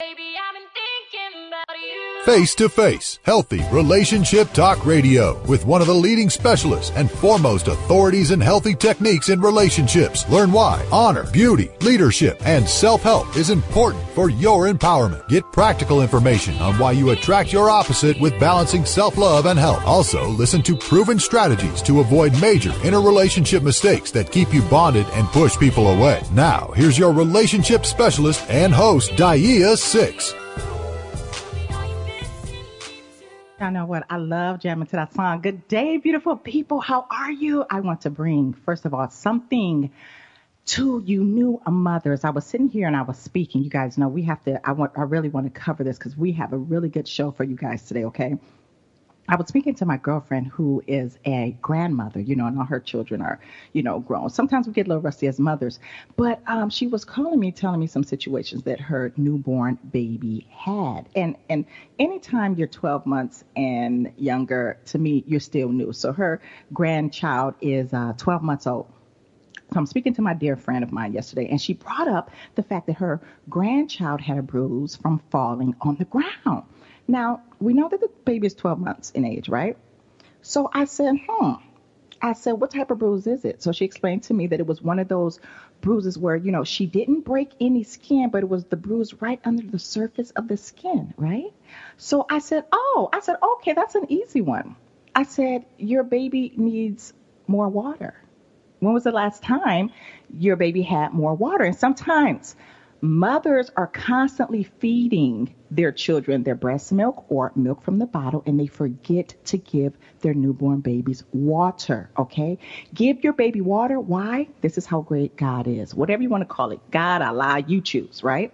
Baby, I'm in. Face to Face, healthy relationship talk radio with one of the leading specialists and foremost authorities in healthy techniques in relationships. Learn why honor, beauty, leadership, and self-help is important for your empowerment. Get practical information on why you attract your opposite with balancing self-love and health. Also, listen to proven strategies to avoid major interrelationship mistakes that keep you bonded and push people away. Now, here's your relationship specialist and host, Dia Six. I know what? I love jamming to that song. Good day, beautiful people. How are you? I want to bring, first of all, something to you new mothers. I was sitting here and I was speaking. You guys know we have to, I want, I really want to cover this because we have a really good show for you guys today, okay? I was speaking to my girlfriend who is a grandmother, you know, and all her children are, you know, grown. Sometimes we get a little rusty as mothers, but um, she was calling me, telling me some situations that her newborn baby had. And and anytime you're 12 months and younger, to me, you're still new. So her grandchild is uh, 12 months old. So I'm speaking to my dear friend of mine yesterday, and she brought up the fact that her grandchild had a bruise from falling on the ground. Now, we know that the baby is 12 months in age, right? So I said, hmm. I said, what type of bruise is it? So she explained to me that it was one of those bruises where, you know, she didn't break any skin, but it was the bruise right under the surface of the skin, right? So I said, oh, I said, okay, that's an easy one. I said, your baby needs more water. When was the last time your baby had more water? And sometimes mothers are constantly feeding their children their breast milk or milk from the bottle and they forget to give their newborn babies water, okay? Give your baby water. Why? This is how great God is. Whatever you want to call it. God, Allah, you choose, right?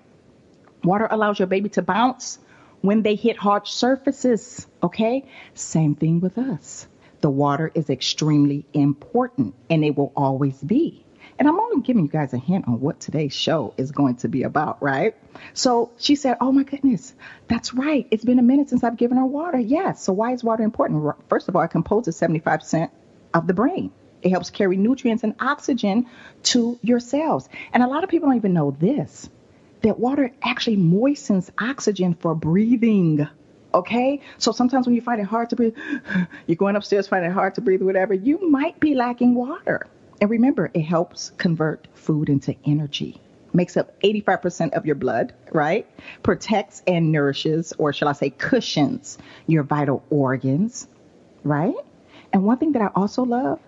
Water allows your baby to bounce when they hit hard surfaces, okay? Same thing with us. The water is extremely important and it will always be. And I'm only giving you guys a hint on what today's show is going to be about, right? So she said, Oh my goodness, that's right. It's been a minute since I've given her water. Yes. So why is water important? First of all, it composes 75% of the brain. It helps carry nutrients and oxygen to your cells. And a lot of people don't even know this that water actually moistens oxygen for breathing. Okay? So sometimes when you find it hard to breathe, you're going upstairs finding it hard to breathe, whatever, you might be lacking water. And remember, it helps convert food into energy. Makes up 85% of your blood, right? Protects and nourishes, or shall I say, cushions your vital organs, right? And one thing that I also love,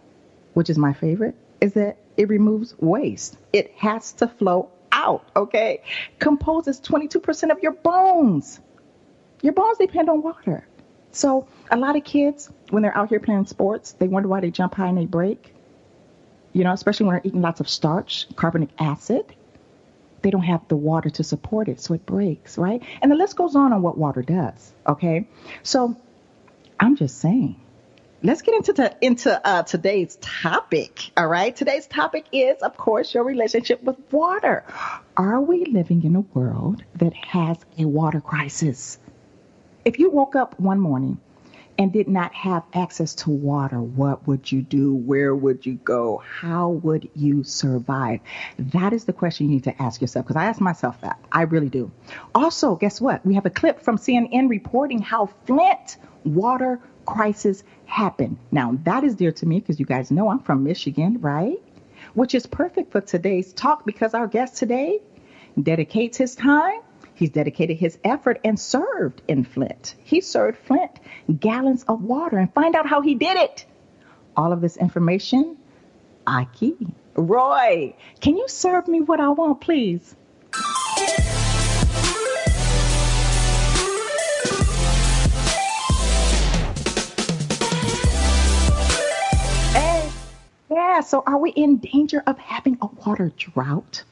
which is my favorite, is that it removes waste. It has to flow out, okay? Composes 22% of your bones. Your bones depend on water. So a lot of kids, when they're out here playing sports, they wonder why they jump high and they break you know, especially when they're eating lots of starch, carbonic acid, they don't have the water to support it, so it breaks, right? And the list goes on on what water does, okay? So I'm just saying, let's get into the, into uh, today's topic, all right? Today's topic is, of course, your relationship with water. Are we living in a world that has a water crisis? If you woke up one morning and did not have access to water, what would you do? Where would you go? How would you survive? That is the question you need to ask yourself because I ask myself that. I really do. Also, guess what? We have a clip from CNN reporting how Flint water crisis happened. Now, that is dear to me because you guys know I'm from Michigan, right? Which is perfect for today's talk because our guest today dedicates his time He's dedicated his effort and served in Flint. He served Flint gallons of water and find out how he did it. All of this information, Aki. Roy, can you serve me what I want, please? Hey, yeah, so are we in danger of having a water drought?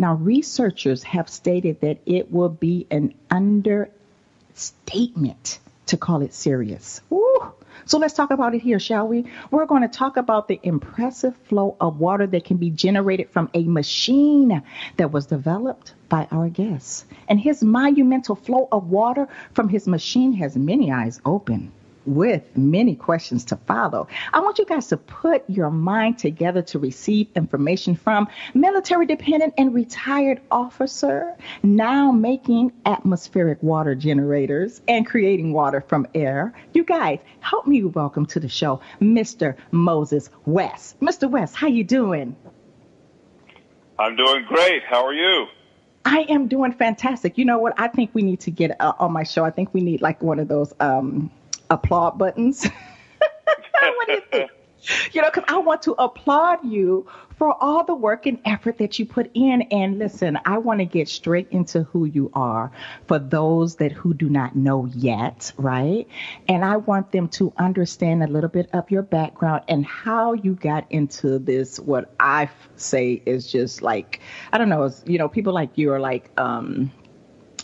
Now, researchers have stated that it will be an understatement to call it serious. Woo. So let's talk about it here, shall we? We're going to talk about the impressive flow of water that can be generated from a machine that was developed by our guest. And his monumental flow of water from his machine has many eyes open. With many questions to follow. I want you guys to put your mind together to receive information from military dependent and retired officer, now making atmospheric water generators and creating water from air. You guys, help me welcome to the show Mr. Moses West. Mr. West, how you doing? I'm doing great. How are you? I am doing fantastic. You know what? I think we need to get uh, on my show. I think we need like one of those um, applaud buttons. what do you think? You know, because I want to applaud you for all the work and effort that you put in. And listen, I want to get straight into who you are for those that who do not know yet, right? And I want them to understand a little bit of your background and how you got into this. What I say is just like I don't know, you know, people like you are like um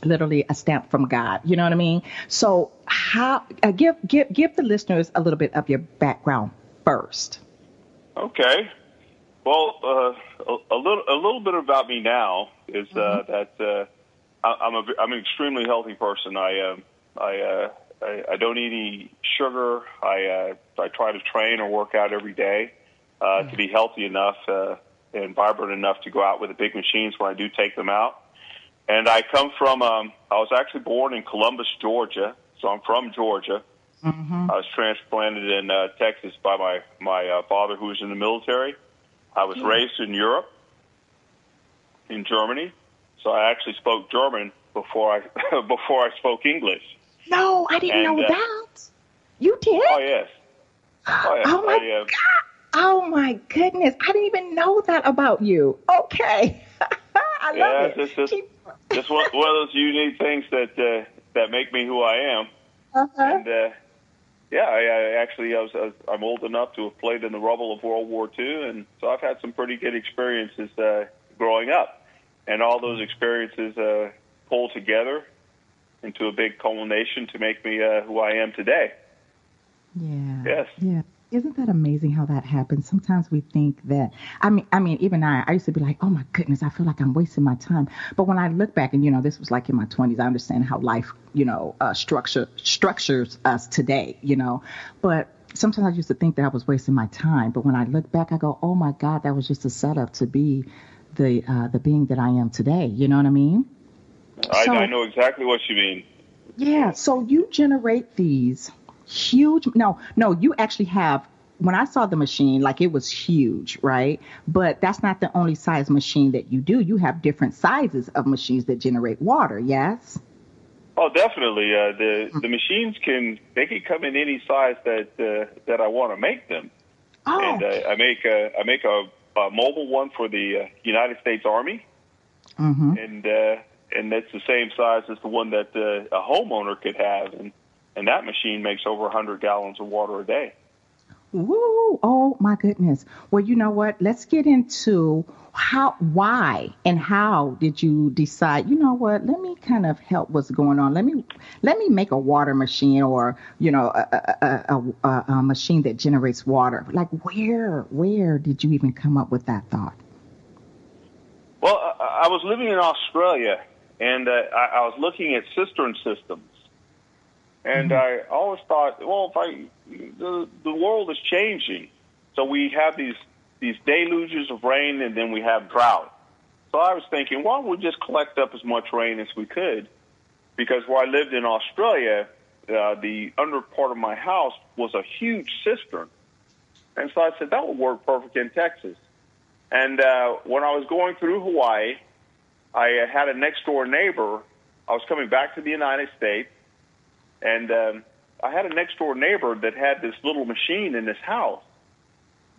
literally a stamp from God. You know what I mean? So how uh, give give give the listeners a little bit of your background first. Okay. Well, uh, a, a, little a little bit about me now is uh, mm-hmm. that uh, I, am a I'm an extremely healthy person. I um, I, uh, I I don't eat any sugar. I uh, I try to train or work out every day uh, mm-hmm. to be healthy enough uh, and vibrant enough to go out with the big machines when I do take them out. And I come from, um, I was actually born in Columbus, Georgia. So I'm from Georgia. Mm-hmm. I was transplanted in uh, Texas by my, my uh, father who was in the military. I was yeah. raised in Europe, in Germany. So I actually spoke German before I, before I spoke English. No, I didn't and, know uh, that. You did? Oh, yes. Oh, yes. oh my I, uh, God. Oh my goodness. I didn't even know that about you. Okay. I love yeah, it. It's just, Keep just one, one of those unique things that uh, that make me who I am. Uh-huh. And uh, yeah, I, I actually I was, I was I'm old enough to have played in the rubble of World War II, and so I've had some pretty good experiences uh, growing up, and all those experiences uh, pull together into a big culmination to make me uh, who I am today. Yeah. Yes. Yeah. Isn't that amazing how that happens? Sometimes we think that I mean I mean even I I used to be like, "Oh my goodness, I feel like I'm wasting my time." But when I look back and you know, this was like in my 20s, I understand how life, you know, uh, structure structures us today, you know. But sometimes I used to think that I was wasting my time, but when I look back, I go, "Oh my god, that was just a setup to be the uh the being that I am today." You know what I mean? I, so, I know exactly what you mean. Yeah, so you generate these huge. No, no, you actually have. When I saw the machine, like it was huge, right? But that's not the only size machine that you do. You have different sizes of machines that generate water. Yes. Oh, definitely. Uh, the the machines can they can come in any size that uh, that I want to make them. Oh. And uh, I make a I make a, a mobile one for the uh, United States Army. Mm-hmm. And uh, and that's the same size as the one that uh, a homeowner could have. And and that machine makes over 100 gallons of water a day. Woo! Oh my goodness. Well, you know what? Let's get into how, why, and how did you decide? You know what? Let me kind of help what's going on. Let me let me make a water machine, or you know, a, a, a, a machine that generates water. Like, where where did you even come up with that thought? Well, I was living in Australia, and uh, I, I was looking at cistern systems and mm-hmm. I always thought, well, if I, the, the world is changing. So we have these, these deluges of rain and then we have drought. So I was thinking, why don't we just collect up as much rain as we could? Because where I lived in Australia, uh, the under part of my house was a huge cistern. And so I said, that would work perfect in Texas. And uh, when I was going through Hawaii, I had a next door neighbor. I was coming back to the United States and um, I had a next door neighbor that had this little machine in his house,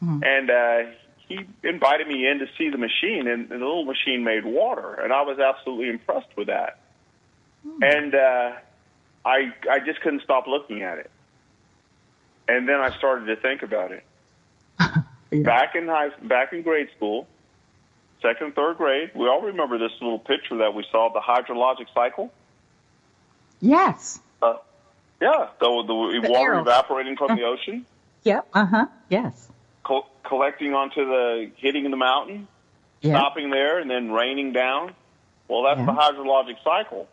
mm-hmm. and uh, he invited me in to see the machine, and, and the little machine made water, and I was absolutely impressed with that. Mm-hmm. And uh, I I just couldn't stop looking at it, and then I started to think about it. yeah. Back in high, back in grade school, second, third grade, we all remember this little picture that we saw, the hydrologic cycle. Yes. Uh, yeah, the, the, the water evaporating from the ocean. Yep. Uh huh. Yes. Co- collecting onto the hitting the mountain, yep. stopping there, and then raining down. Well, that's the hydrologic cycle.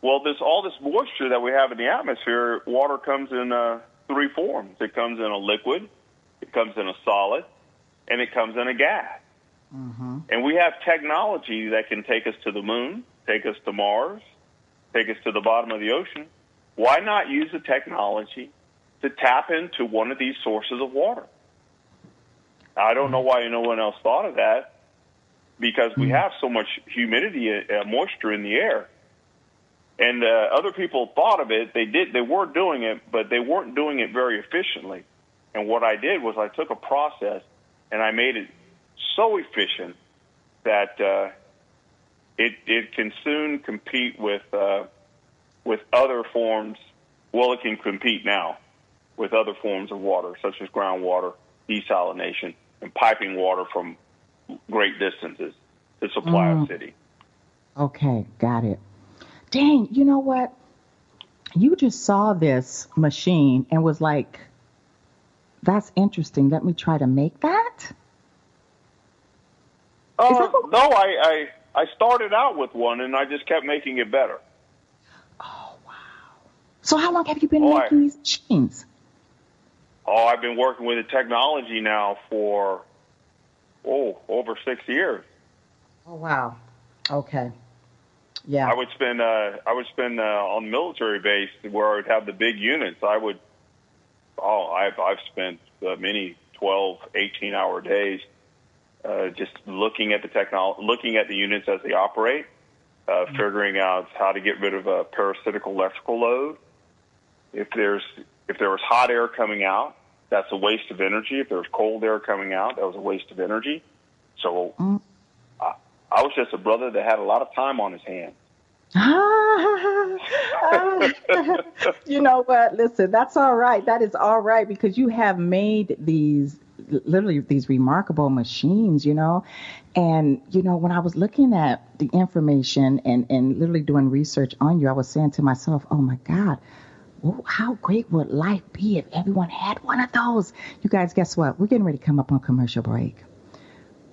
well, this all this moisture that we have in the atmosphere, water comes in uh, three forms. It comes in a liquid, it comes in a solid, and it comes in a gas. Mm-hmm. And we have technology that can take us to the moon, take us to Mars, take us to the bottom of the ocean. Why not use the technology to tap into one of these sources of water? I don't know why no one else thought of that because we have so much humidity, uh, moisture in the air. And uh, other people thought of it. They did. They were doing it, but they weren't doing it very efficiently. And what I did was I took a process and I made it so efficient that uh, it it can soon compete with uh, with other forms. Well, it can compete now with other forms of water, such as groundwater, desalination, and piping water from great distances to supply mm. a city. Okay, got it. Dang, you know what? You just saw this machine and was like, that's interesting. Let me try to make that. Uh, that no, I, I I started out with one and I just kept making it better. Oh wow! So how long have you been making these machines? Oh, I've been working with the technology now for oh over six years. Oh wow! Okay. Yeah. I would spend uh, I would spend uh, on military base where I would have the big units. I would oh I've I've spent uh, many 12, 18 hour days uh, just looking at the technology, looking at the units as they operate, uh, mm-hmm. figuring out how to get rid of a parasitical electrical load. If there's if there was hot air coming out, that's a waste of energy. If there was cold air coming out, that was a waste of energy. So mm. I, I was just a brother that had a lot of time on his hands. you know what? Listen, that's all right. That is all right because you have made these literally these remarkable machines, you know. And you know, when I was looking at the information and and literally doing research on you, I was saying to myself, "Oh my God." How great would life be if everyone had one of those? You guys, guess what? We're getting ready to come up on commercial break.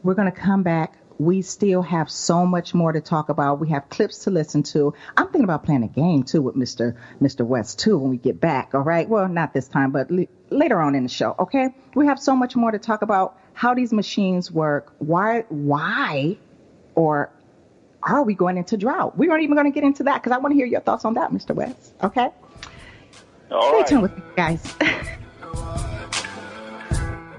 We're going to come back we still have so much more to talk about. We have clips to listen to. I'm thinking about playing a game too with Mr. Mr. West too when we get back. All right. Well, not this time, but later on in the show. Okay. We have so much more to talk about how these machines work. Why, why, or are we going into drought? We aren't even going to get into that because I want to hear your thoughts on that, Mr. West. Okay. All Stay right. tuned with me, guys.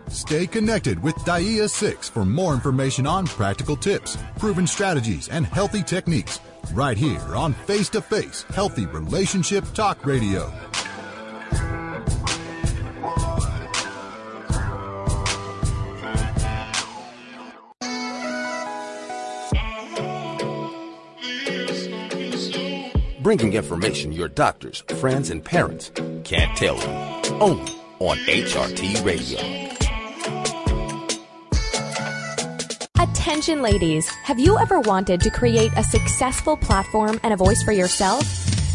Stay connected with DAIA 6 for more information on practical tips, proven strategies, and healthy techniques right here on Face to Face Healthy Relationship Talk Radio. Bringing information your doctors, friends, and parents can't tell you. Only on HRT Radio. Attention ladies, have you ever wanted to create a successful platform and a voice for yourself?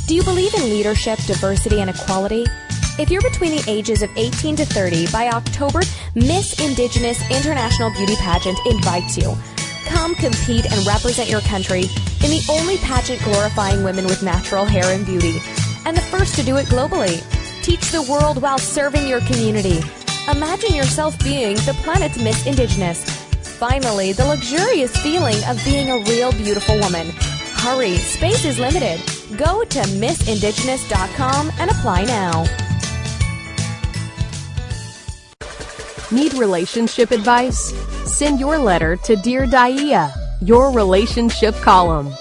Do you believe in leadership, diversity, and equality? If you're between the ages of 18 to 30, by October, Miss Indigenous International Beauty Pageant invites you. Come compete and represent your country in the only pageant glorifying women with natural hair and beauty, and the first to do it globally. Teach the world while serving your community. Imagine yourself being the planet's Miss Indigenous finally, the luxurious feeling of being a real beautiful woman. Hurry, space is limited. Go to missindigenous.com and apply now. Need relationship advice? Send your letter to Dear DAIA, your relationship column.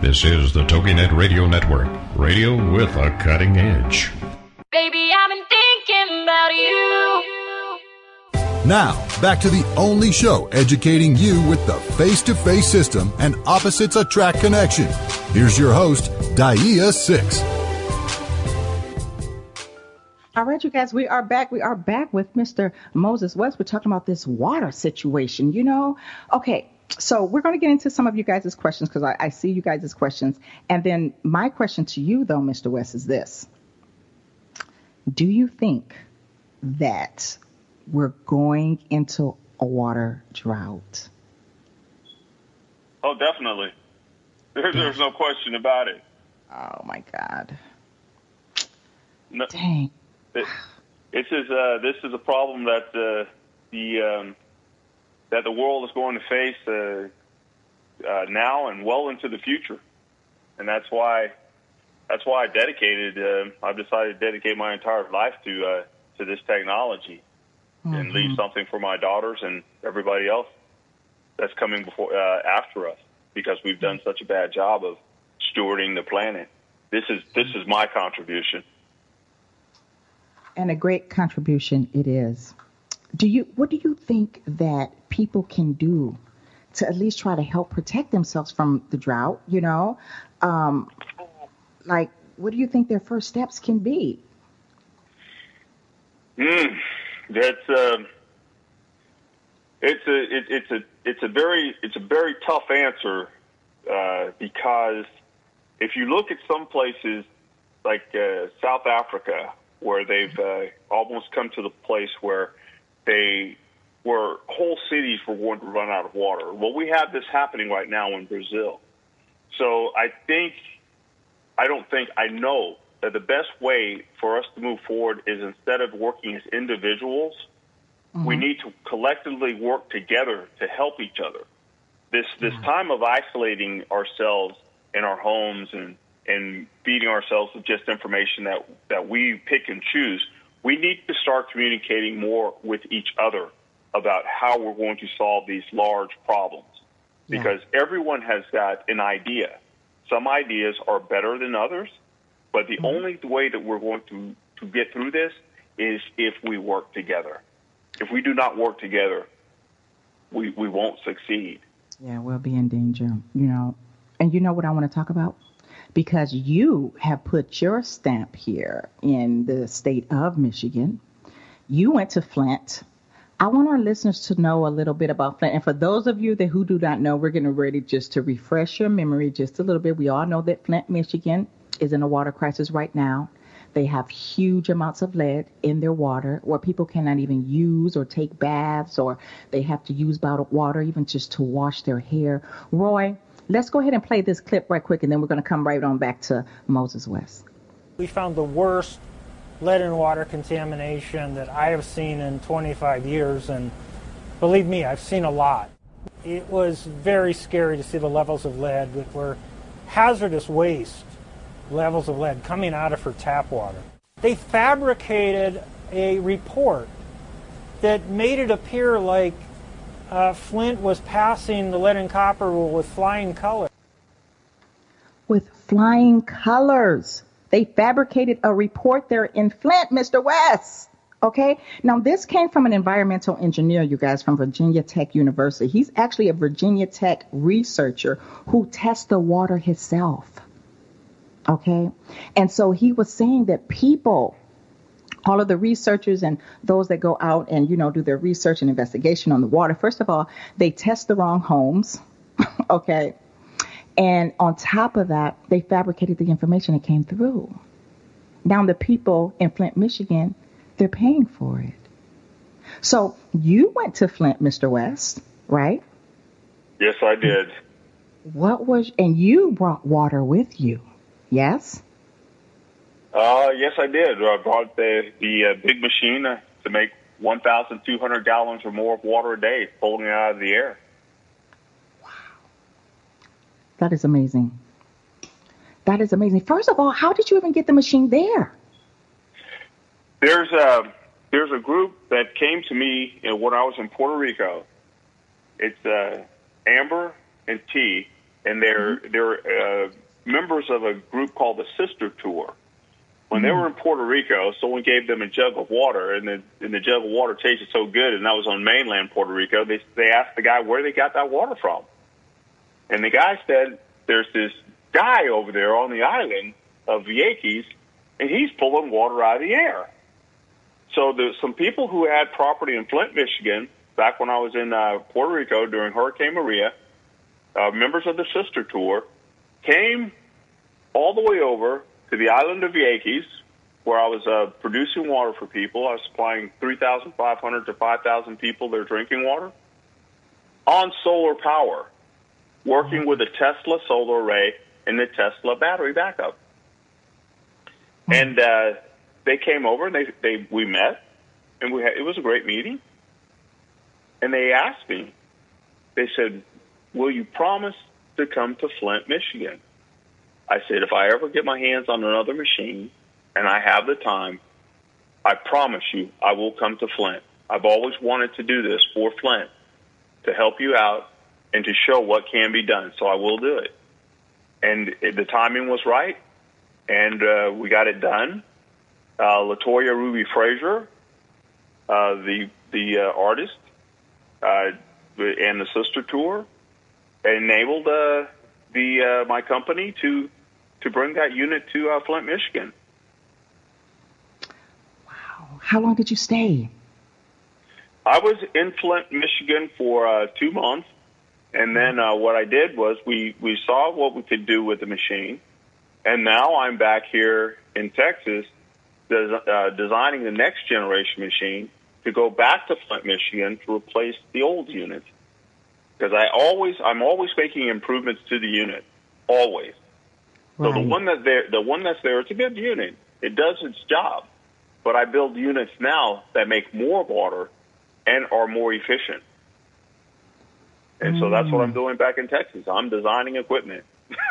This is the TogiNet Radio Network, radio with a cutting edge. Baby, I've been thinking about you. Now, back to the only show educating you with the face to face system and opposites attract connection. Here's your host, DAIA 6. All right, you guys, we are back. We are back with Mr. Moses West. We're talking about this water situation, you know? Okay, so we're going to get into some of you guys' questions because I, I see you guys' questions. And then my question to you, though, Mr. West, is this Do you think that we're going into a water drought. Oh, definitely. There, there's no question about it. Oh my God. No, Dang. It, this is uh, this is a problem that uh, the um, that the world is going to face uh, uh, now and well into the future, and that's why that's why I dedicated. Uh, I've decided to dedicate my entire life to uh, to this technology and leave something for my daughters and everybody else that's coming before uh, after us because we've done such a bad job of stewarding the planet. This is this is my contribution. And a great contribution it is. Do you what do you think that people can do to at least try to help protect themselves from the drought, you know? Um like what do you think their first steps can be? Mm, that's uh, it's a it, it's a it's a very it's a very tough answer uh, because if you look at some places like uh, South Africa where they've uh, almost come to the place where they where whole cities were going to run out of water. Well, we have this happening right now in Brazil. So I think I don't think I know that the best way for us to move forward is instead of working as individuals, we need to collectively work together to help each other. This this time of isolating ourselves in our homes and and feeding ourselves with just information that that we pick and choose, we need to start communicating more with each other about how we're going to solve these large problems. Because everyone has got an idea. Some ideas are better than others, but the mm-hmm. only way that we're going to, to get through this is if we work together. If we do not work together, we, we won't succeed. Yeah, we'll be in danger, you know. And you know what I want to talk about? Because you have put your stamp here in the state of Michigan. You went to Flint. I want our listeners to know a little bit about Flint. And for those of you that who do not know, we're getting ready just to refresh your memory just a little bit. We all know that Flint, Michigan is in a water crisis right now. They have huge amounts of lead in their water where people cannot even use or take baths or they have to use bottled water even just to wash their hair. Roy, let's go ahead and play this clip right quick and then we're going to come right on back to Moses West. We found the worst lead and water contamination that I have seen in 25 years, and believe me, I've seen a lot. It was very scary to see the levels of lead that were hazardous waste levels of lead coming out of her tap water. They fabricated a report that made it appear like uh, Flint was passing the lead and copper rule with flying colors. With flying colors. They fabricated a report there in Flint, Mr. West. Okay. Now this came from an environmental engineer, you guys, from Virginia Tech University. He's actually a Virginia Tech researcher who tests the water himself. Okay. And so he was saying that people, all of the researchers and those that go out and, you know, do their research and investigation on the water, first of all, they test the wrong homes. okay. And on top of that, they fabricated the information that came through. Now the people in Flint, Michigan, they're paying for it. So you went to Flint, Mr. West, right? Yes, I did. What was, and you brought water with you, yes? Uh, yes, I did. I brought the the uh, big machine uh, to make 1,200 gallons or more of water a day, pulling it out of the air. Wow. That is amazing. That is amazing. First of all, how did you even get the machine there? There's a there's a group that came to me when I was in Puerto Rico. It's uh, Amber and T, and they're they're uh, members of a group called the Sister Tour. When they were in Puerto Rico, someone gave them a jug of water, and the and the jug of water tasted so good, and that was on mainland Puerto Rico. They they asked the guy where they got that water from, and the guy said, "There's this guy over there on the island of Vieques, and he's pulling water out of the air." So there's some people who had property in Flint, Michigan, back when I was in uh, Puerto Rico during Hurricane Maria, uh, members of the Sister Tour, came all the way over to the island of Vieques, where I was uh, producing water for people. I was supplying 3,500 to 5,000 people their drinking water on solar power, working with a Tesla solar array and the Tesla battery backup. And uh, they came over and they, they we met, and we had, it was a great meeting. And they asked me, they said, "Will you promise to come to Flint, Michigan?" I said, "If I ever get my hands on another machine and I have the time, I promise you I will come to Flint. I've always wanted to do this for Flint to help you out and to show what can be done. So I will do it." And the timing was right, and uh, we got it done. Uh, LaToya Ruby Frazier, uh, the the uh, artist, uh, and the sister tour enabled uh, the my company to to bring that unit to uh, Flint, Michigan. Wow. How long did you stay? I was in Flint, Michigan for uh, two months, and then uh, what I did was we we saw what we could do with the machine, and now I'm back here in Texas, des- uh, designing the next generation machine to go back to Flint, Michigan to replace the old unit. Because I always I'm always making improvements to the unit, always. So the one that there, the one that's there, it's a good unit. It does its job, but I build units now that make more water and are more efficient. And so that's what I'm mm. doing back in Texas. I'm designing equipment.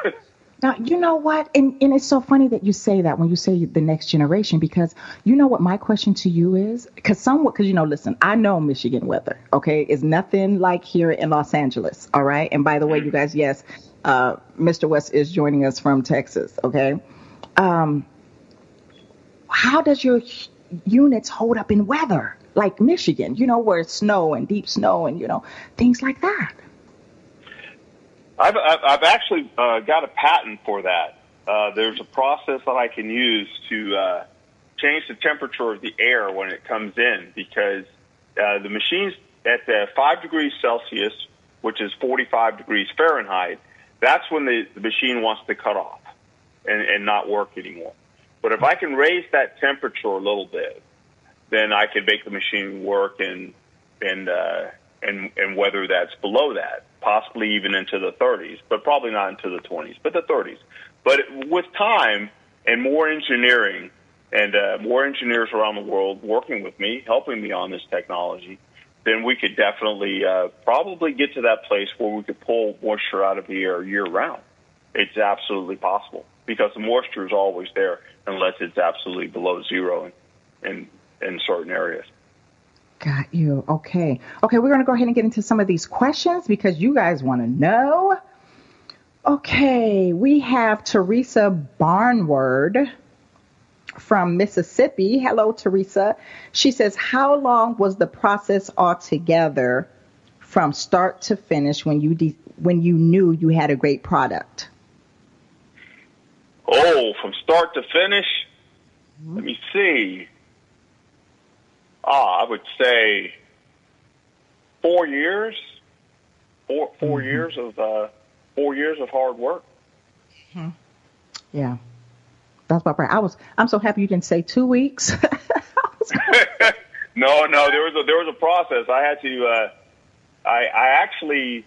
Now, you know what? And, and it's so funny that you say that when you say the next generation, because you know what my question to you is? Because somewhat, because you know, listen, I know Michigan weather, okay? It's nothing like here in Los Angeles, all right? And by the way, mm. you guys, yes, uh, Mr. West is joining us from Texas, okay? Um, how does your units hold up in weather like Michigan, you know, where it's snow and deep snow and, you know, things like that? I've, I've I've actually uh, got a patent for that. Uh, there's a process that I can use to uh, change the temperature of the air when it comes in because uh, the machine's at the five degrees Celsius, which is 45 degrees Fahrenheit. That's when the, the machine wants to cut off and, and not work anymore. But if I can raise that temperature a little bit, then I can make the machine work and and uh, and and weather that's below that, possibly even into the 30s, but probably not into the 20s, but the 30s. But with time and more engineering and uh, more engineers around the world working with me, helping me on this technology, then we could definitely uh, probably get to that place where we could pull moisture out of the air year round. It's absolutely possible because the moisture is always there unless it's absolutely below zero in in, in certain areas. Got you. Okay. Okay, we're going to go ahead and get into some of these questions because you guys want to know. Okay, we have Teresa Barnward from Mississippi. Hello, Teresa. She says, How long was the process altogether from start to finish when you de- when you knew you had a great product? Oh, from start to finish? Let me see. Ah, I would say four years. Four 4 years of uh, four years of hard work. Yeah. That's about right. I was I'm so happy you didn't say 2 weeks. No, no, there was a there was a process. I had to. Uh, I I actually,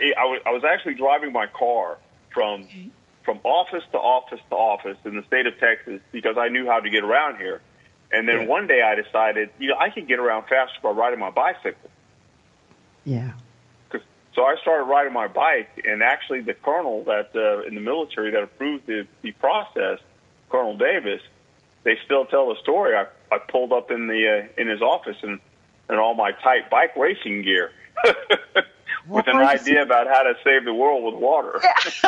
I was I was actually driving my car from from office to office to office in the state of Texas because I knew how to get around here. And then one day I decided, you know, I could get around faster by riding my bicycle. yeah. So I started riding my bike, and actually the colonel that uh, in the military that approved the, the process, Colonel Davis, they still tell the story. I, I pulled up in the uh, in his office and and all my tight bike racing gear with an idea about how to save the world with water.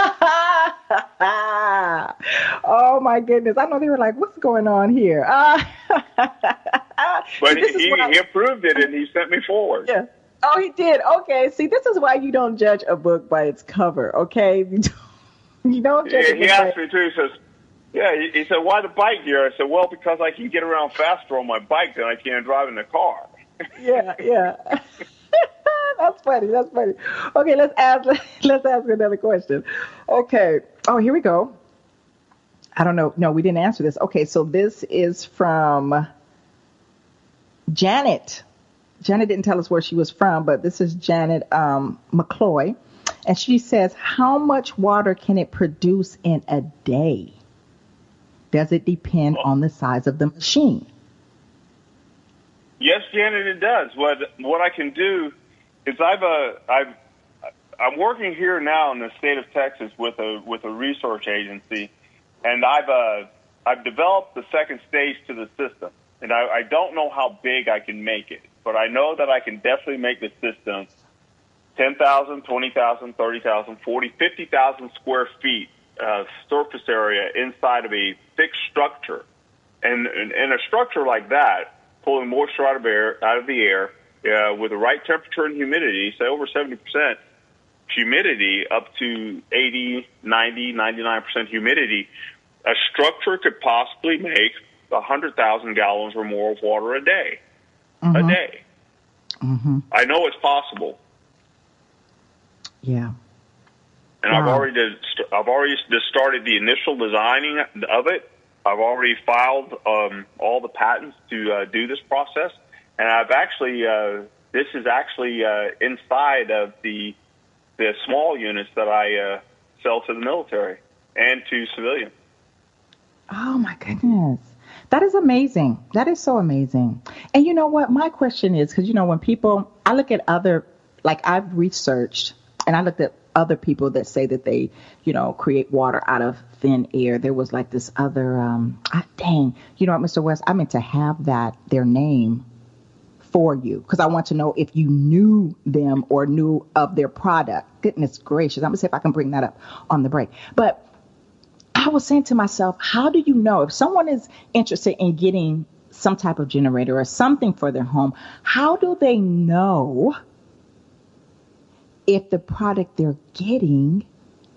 oh my goodness. I know they were like, what's going on here? Uh, But he, he approved it and he sent me forward. yeah. Oh, he did. Okay. See, this is why you don't judge a book by its cover, okay? You don't, judge Yeah, he asked by me too. He says, "Yeah." He, said, "Why the bike gear?" I said, "Well, because I can get around faster on my bike than I can driving the car." Yeah, yeah. That's funny. That's funny. Okay, let's ask let's ask another question. Okay. Oh, here we go. I don't know. No, we didn't answer this. Okay, so this is from Janet. Janet didn't tell us where she was from, but this is Janet um, McCloy. And she says, How much water can it produce in a day? Does it depend on the size of the machine? Yes, Janet, it does. What what I can do is I've uh, I've I'm working here now in the state of Texas with a with a research agency, and I've uh, I've developed the second stage to the system, and I, I don't know how big I can make it, but I know that I can definitely make the system 10,000, 20,000, 30,000, 40, 50,000 square feet uh, surface area inside of a fixed structure. And, and a structure like that, pulling moisture out of, air, out of the air uh, with the right temperature and humidity, say over 70% humidity, up to 80, 90, 99% humidity, a structure could possibly make 100,000 gallons or more of water a day. Mm-hmm. A day. Mm-hmm. I know it's possible. Yeah. And I've already did, I've already just started the initial designing of it. I've already filed um, all the patents to uh, do this process, and I've actually uh, this is actually uh, inside of the the small units that I uh, sell to the military and to civilians. Oh my goodness. That is amazing. That is so amazing. And you know what? My question is because, you know, when people, I look at other, like I've researched and I looked at other people that say that they, you know, create water out of thin air. There was like this other, um, ah, dang, you know what, Mr. West, I meant to have that, their name for you because I want to know if you knew them or knew of their product. Goodness gracious. I'm going to see if I can bring that up on the break. But I was saying to myself, how do you know if someone is interested in getting some type of generator or something for their home, how do they know if the product they're getting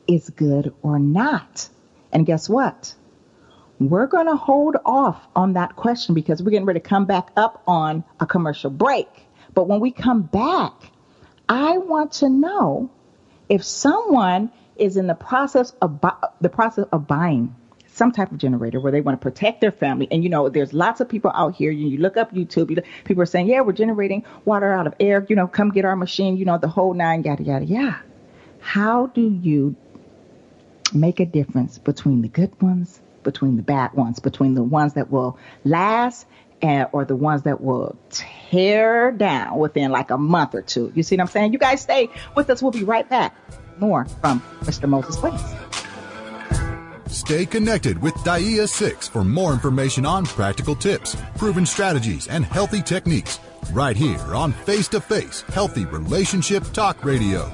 is good or not? And guess what? We're going to hold off on that question because we're getting ready to come back up on a commercial break. But when we come back, I want to know if someone is in the process of bu- the process of buying some type of generator where they want to protect their family. And you know, there's lots of people out here. You, you look up YouTube, you look, people are saying, "Yeah, we're generating water out of air. You know, come get our machine. You know, the whole nine, yada yada yada." How do you make a difference between the good ones, between the bad ones, between the ones that will last or the ones that will tear down within like a month or two. You see what I'm saying? You guys stay with us. We'll be right back. More from Mr. Moses Place. Stay connected with DAIA 6 for more information on practical tips, proven strategies, and healthy techniques right here on Face to Face Healthy Relationship Talk Radio.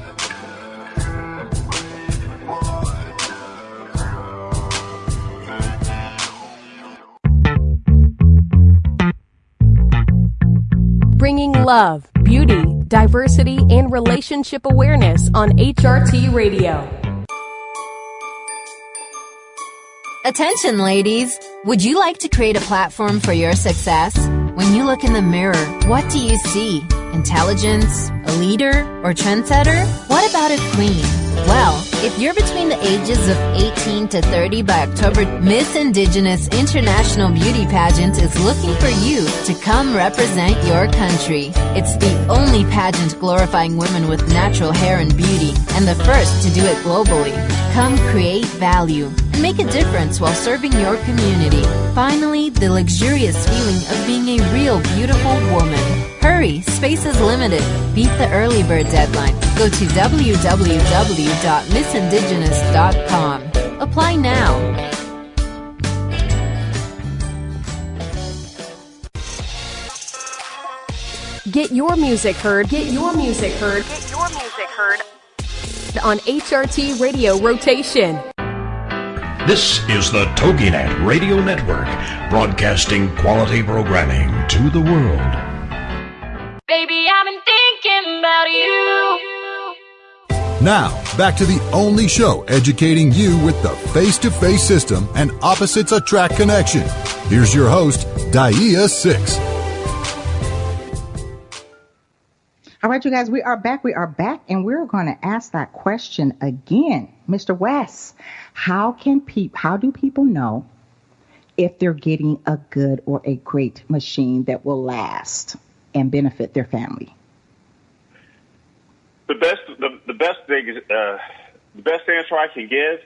Bringing love, beauty, diversity, and relationship awareness on HRT Radio. Attention, ladies! Would you like to create a platform for your success? When you look in the mirror, what do you see? Intelligence? A leader? Or trendsetter? What about a queen? Well, if you're between the ages of 18 to 30 by October, Miss Indigenous International Beauty Pageant is looking for you to come represent your country. It's the only pageant glorifying women with natural hair and beauty, and the first to do it globally. Come create value and make a difference while serving your community. Finally, the luxurious feeling of being a real beautiful woman. Hurry, space is limited. Beat the early bird deadline. Go to www.missindigenous.com. Apply now. Get your music heard. Get your music heard. Get your music heard on HRT Radio Rotation. This is the TogiNet Radio Network, broadcasting quality programming to the world. Baby, I've been thinking about you. Now, back to the only show educating you with the face to face system and opposites attract connection. Here's your host, DAIA 6. All right, you guys, we are back. We are back, and we're going to ask that question again, Mr. West. How can peop- How do people know if they're getting a good or a great machine that will last and benefit their family? The best, the, the best thing is uh, the best answer I can give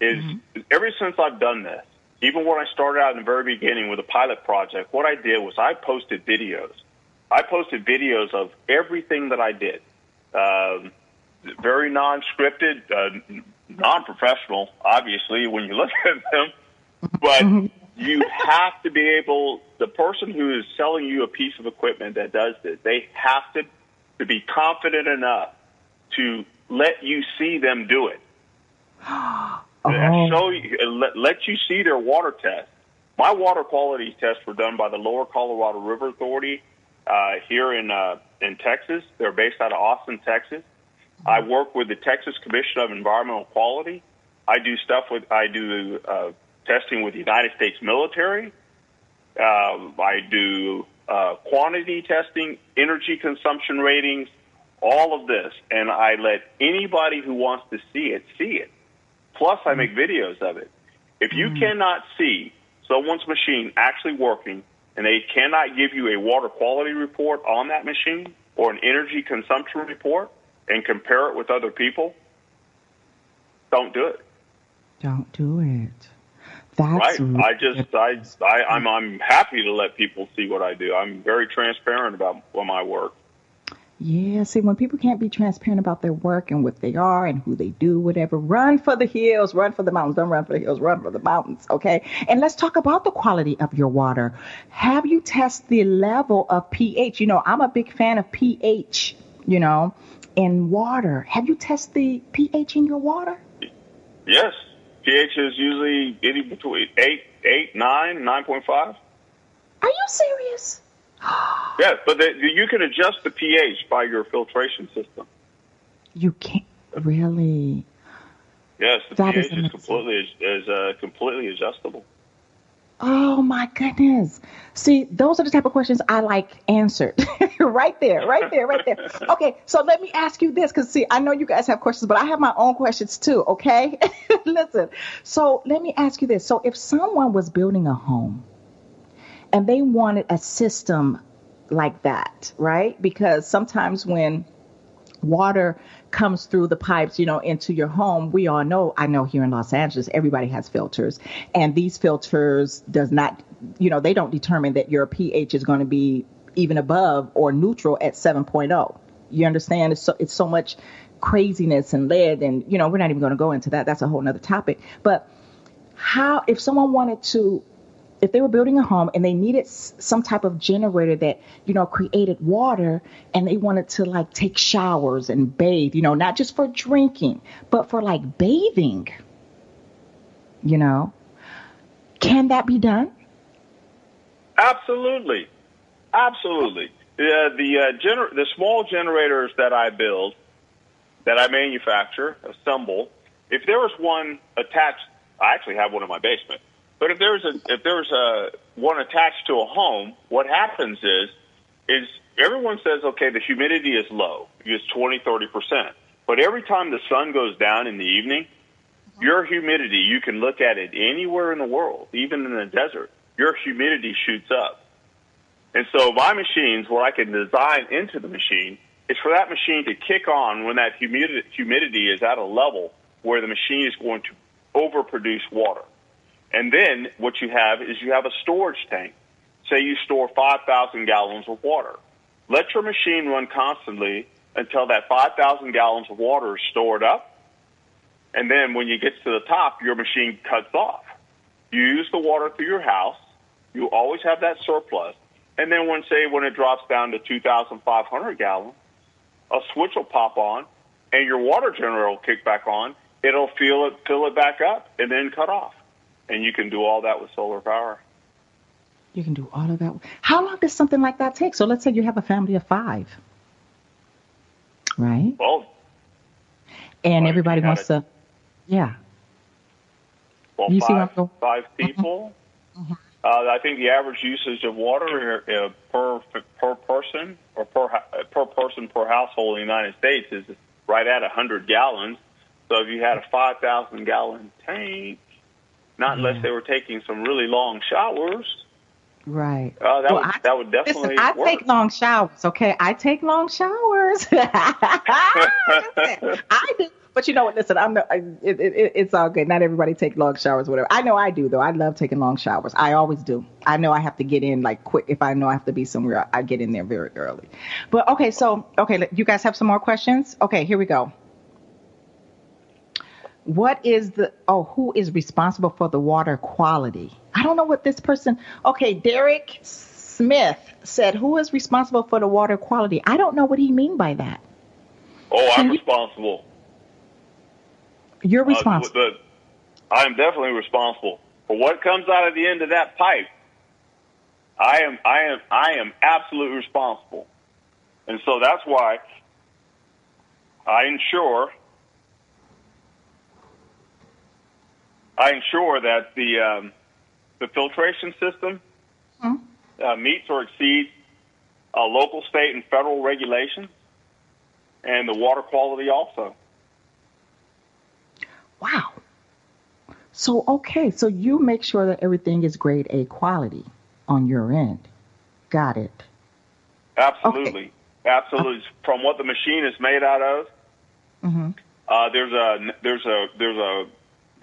is Mm-hmm. ever since I've done this, even when I started out in the very beginning with a pilot project, what I did was I posted videos. I posted videos of everything that I did. Um, very non-scripted, uh, non-professional, obviously, when you look at them. But you have to be able, the person who is selling you a piece of equipment that does this, they have to, to be confident enough to let you see them do it. Oh. Show you, let, let you see their water test. My water quality tests were done by the Lower Colorado River Authority uh, here in uh, in Texas. They're based out of Austin, Texas. I work with the Texas Commission of Environmental Quality. I do stuff with I do uh, testing with the United States military. Um, I do uh, quantity testing, energy consumption ratings, all of this, and I let anybody who wants to see it see it. Plus, I make videos of it. If you cannot see someone's machine actually working, and they cannot give you a water quality report on that machine or an energy consumption report, and compare it with other people, don't do it. Don't do it. That's right. I just I, I I'm I'm happy to let people see what I do. I'm very transparent about my work. Yeah, see, when people can't be transparent about their work and what they are and who they do, whatever, run for the hills, run for the mountains. Don't run for the hills, run for the mountains, okay? And let's talk about the quality of your water. Have you tested the level of pH? You know, I'm a big fan of pH, you know, in water. Have you tested the pH in your water? Yes, pH is usually any between eight, eight, nine, nine point five. Are you serious? Yes, but the, you can adjust the pH by your filtration system. You can't really. Yes, the That is pH is amazing. completely is uh, completely adjustable. Oh my goodness. See, those are the type of questions I like answered. right there, right there, right there. Okay, so let me ask you this because, see, I know you guys have questions, but I have my own questions too, okay? Listen, so let me ask you this. So, if someone was building a home and they wanted a system like that, right? Because sometimes when water comes through the pipes, you know, into your home, we all know, I know here in Los Angeles, everybody has filters. And these filters does not, you know, they don't determine that your pH is going to be even above or neutral at 7.0. You understand? It's so, it's so much craziness and lead and, you know, we're not even going to go into that. That's a whole nother topic. But how, if someone wanted to if they were building a home and they needed some type of generator that you know created water and they wanted to like take showers and bathe you know not just for drinking but for like bathing you know can that be done Absolutely, absolutely. The the uh, gener- the small generators that I build, that I manufacture, assemble. If there was one attached, I actually have one in my basement. But if there's a if there's a one attached to a home, what happens is is everyone says, okay, the humidity is low, it's 20, 30 percent. But every time the sun goes down in the evening, uh-huh. your humidity, you can look at it anywhere in the world, even in the desert, your humidity shoots up. And so my machines, what I can design into the machine is for that machine to kick on when that humidity, humidity is at a level where the machine is going to overproduce water. And then what you have is you have a storage tank. Say you store 5,000 gallons of water. Let your machine run constantly until that 5,000 gallons of water is stored up. And then when you get to the top, your machine cuts off. You use the water through your house. You always have that surplus. And then when, say, when it drops down to 2,500 gallons, a switch will pop on and your water generator will kick back on. It'll fill it, fill it back up and then cut off. And you can do all that with solar power. you can do all of that how long does something like that take so let's say you have a family of five right Well, and Well, everybody wants to yeah well You five, five people. Uh, I think the average usage of water uh, per per person or per per person per household in the United States is right at 100 gallons. So if you had a 5,000 gallon tank, not unless they were taking some really long showers, Right. Uh, that Well, would I- that would definitely Listen, I work. take long showers. Okay, I take long showers. I do. But you know what? Listen, I'm the, it, it, it's all good. Not everybody take long showers, whatever. I know I do though. I love taking long showers. I always do. I know I have to get in like quick. If I know I have to be somewhere, I get in there very early. But okay, so okay, you guys have some more questions? Okay, here we go. What is the oh who is responsible for the water quality? I don't know what this person. Okay, Derek Smith said who is responsible for the water quality? I don't know what he mean by that. oh, I'm you- responsible. You're Uh, responsible. the- I am definitely responsible for what comes out of the end of that pipe. I am, I am, I am absolutely responsible, and so that's why I ensure, I ensure that the um, the filtration system uh, meets or exceeds uh, local, state, and federal regulations, and the water quality also. Wow. So okay, so you make sure that everything is grade A quality on your end. Got it. Absolutely, absolutely. From what the machine is made out of, Mm-hmm. uh, there's a there's a there's a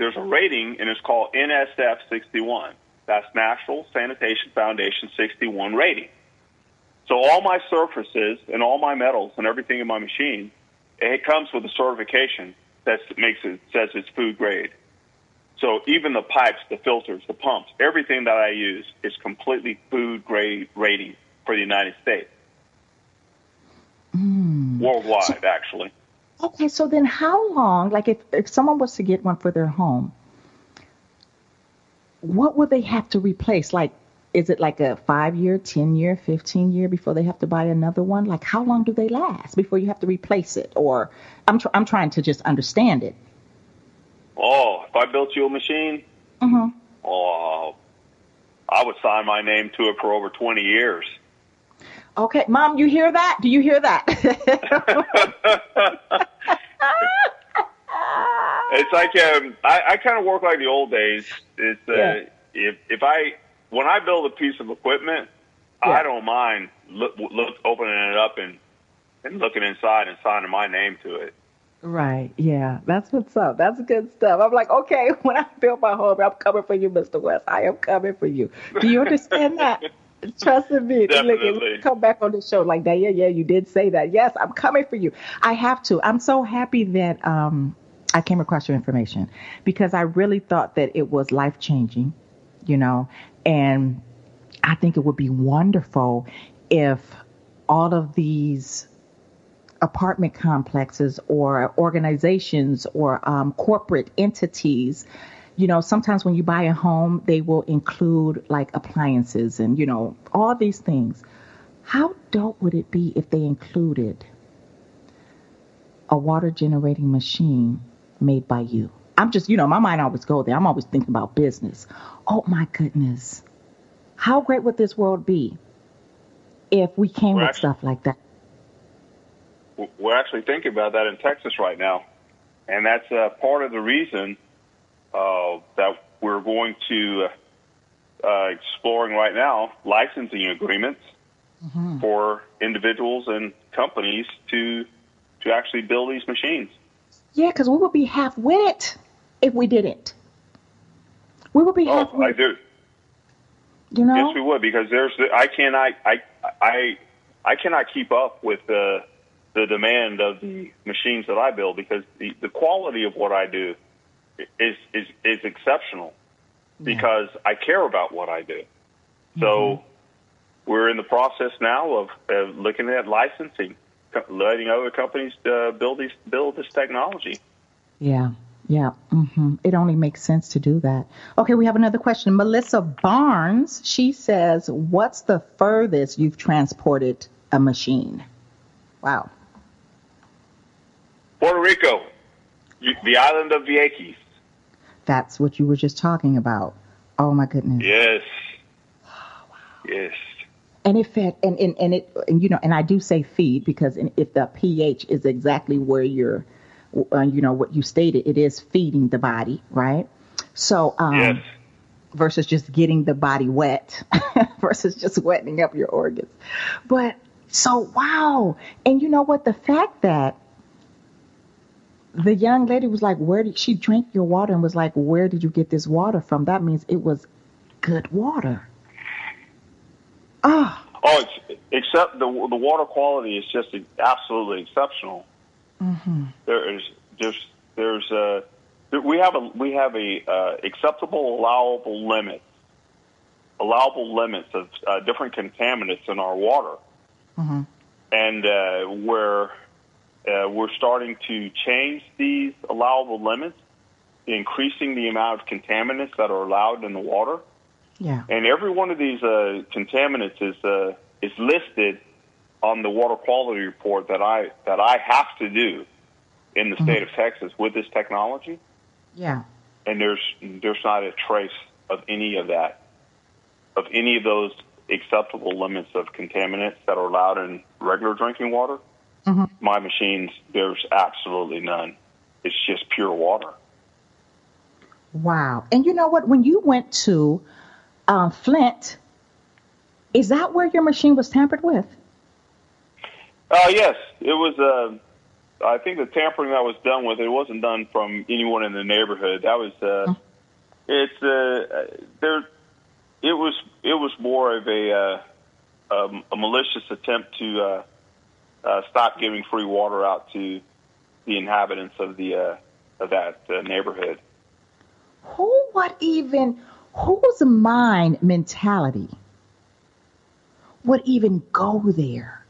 there's a rating, and it's called NSF 61. That's National Sanitation Foundation 61 rating. So all my surfaces and all my metals and everything in my machine, it comes with a certification that makes it says it's food grade. So even the pipes, the filters, the pumps, everything that I use is completely food grade rating for the United States. Hmm. Worldwide, actually. Okay, so then how long, like if, if someone was to get one for their home, what would they have to replace? Like, is it like a five year, 10 year, 15 year before they have to buy another one? Like, how long do they last before you have to replace it? Or I'm, tr- I'm trying to just understand it. Oh, if I built you a machine, Mm-hmm. oh, I would sign my name to it for over 20 years. Okay, mom, you hear that? Do you hear that? It's like um, I, I kind of work like the old days. It's uh, Yeah. if if I when I build a piece of equipment, I don't mind look, look opening it up and and looking inside and signing my name to it. Right. Yeah. That's what's up. That's good stuff. I'm like, okay, when I build my home, I'm coming for you, Mr. West. I am coming for you. Do you understand that? Trust in me. Look, Definitely. come back on the show like that. Yeah, yeah, you did say that. Yes, I'm coming for you. I have to. I'm so happy that um I came across your information because I really thought that it was life changing, you know, and I think it would be wonderful if all of these apartment complexes or organizations or um, corporate entities you know sometimes when you buy a home they will include like appliances and you know all these things. How dope would it be if they included a water generating machine made by you? I'm just you know my mind always go there. I'm always thinking about business. Oh my goodness. How great would this world be if we came We're with actually- stuff like that? We're actually thinking about that in Texas right now, and that's uh, part of the reason uh, that we're going to uh, exploring right now licensing agreements for individuals and companies to to actually build these machines. Yeah, because we would be half with it if we didn't. We would be half Oh, I do. you know? Yes, we would because there's I cannot I I I cannot keep up with the the demand of the machines that I build because the the quality of what I do is is is exceptional because I care about what I do. So we're in the process now of, of looking at licensing, letting other companies uh, build these build this technology. Yeah, yeah. hmm It only makes sense to do that. Okay, we have another question. Melissa Barnes, she says, What's the furthest you've transported a machine? Wow. Puerto Rico, the island of Vieques. That's what you were just talking about. Oh my goodness. Yes. Yes. And it fed, and, and, and it, and you know, and I do say feed because if the pH is exactly where you're, uh, you know, what you stated, it is feeding the body, right? So, um, Yes. versus just getting the body wet versus just wetting up your organs. But so wow. And you know what? The fact that the young lady was like, where did she drink your water and was like, where did you get this water from? That means it was good water. Oh. Oh, it's, except the the water quality is just absolutely exceptional. Mm-hmm. There is there's there's a we have a we have a uh, acceptable allowable limit allowable limits of uh, different contaminants in our water, mm-hmm. and uh, where uh, we're starting to change these allowable limits, increasing the amount of contaminants that are allowed in the water. Yeah. And every one of these uh, contaminants is uh, is listed on the water quality report that I that I have to do in the mm-hmm. state of Texas with this technology. Yeah. And there's there's not a trace of any of that, of any of those acceptable limits of contaminants that are allowed in regular drinking water. Mm-hmm. My machines, there's absolutely none. It's just pure water. Wow. And you know what? When you went to uh, Flint, is that where your machine was tampered with? Uh, yes, it was. Uh, I think the tampering that was done with it wasn't done from anyone in the neighborhood. That was uh, it's uh, there. It was it was more of a uh, a, a malicious attempt to uh, uh, stop giving free water out to the inhabitants of the uh, of that uh, neighborhood. Who would even whose mind mentality would even go there?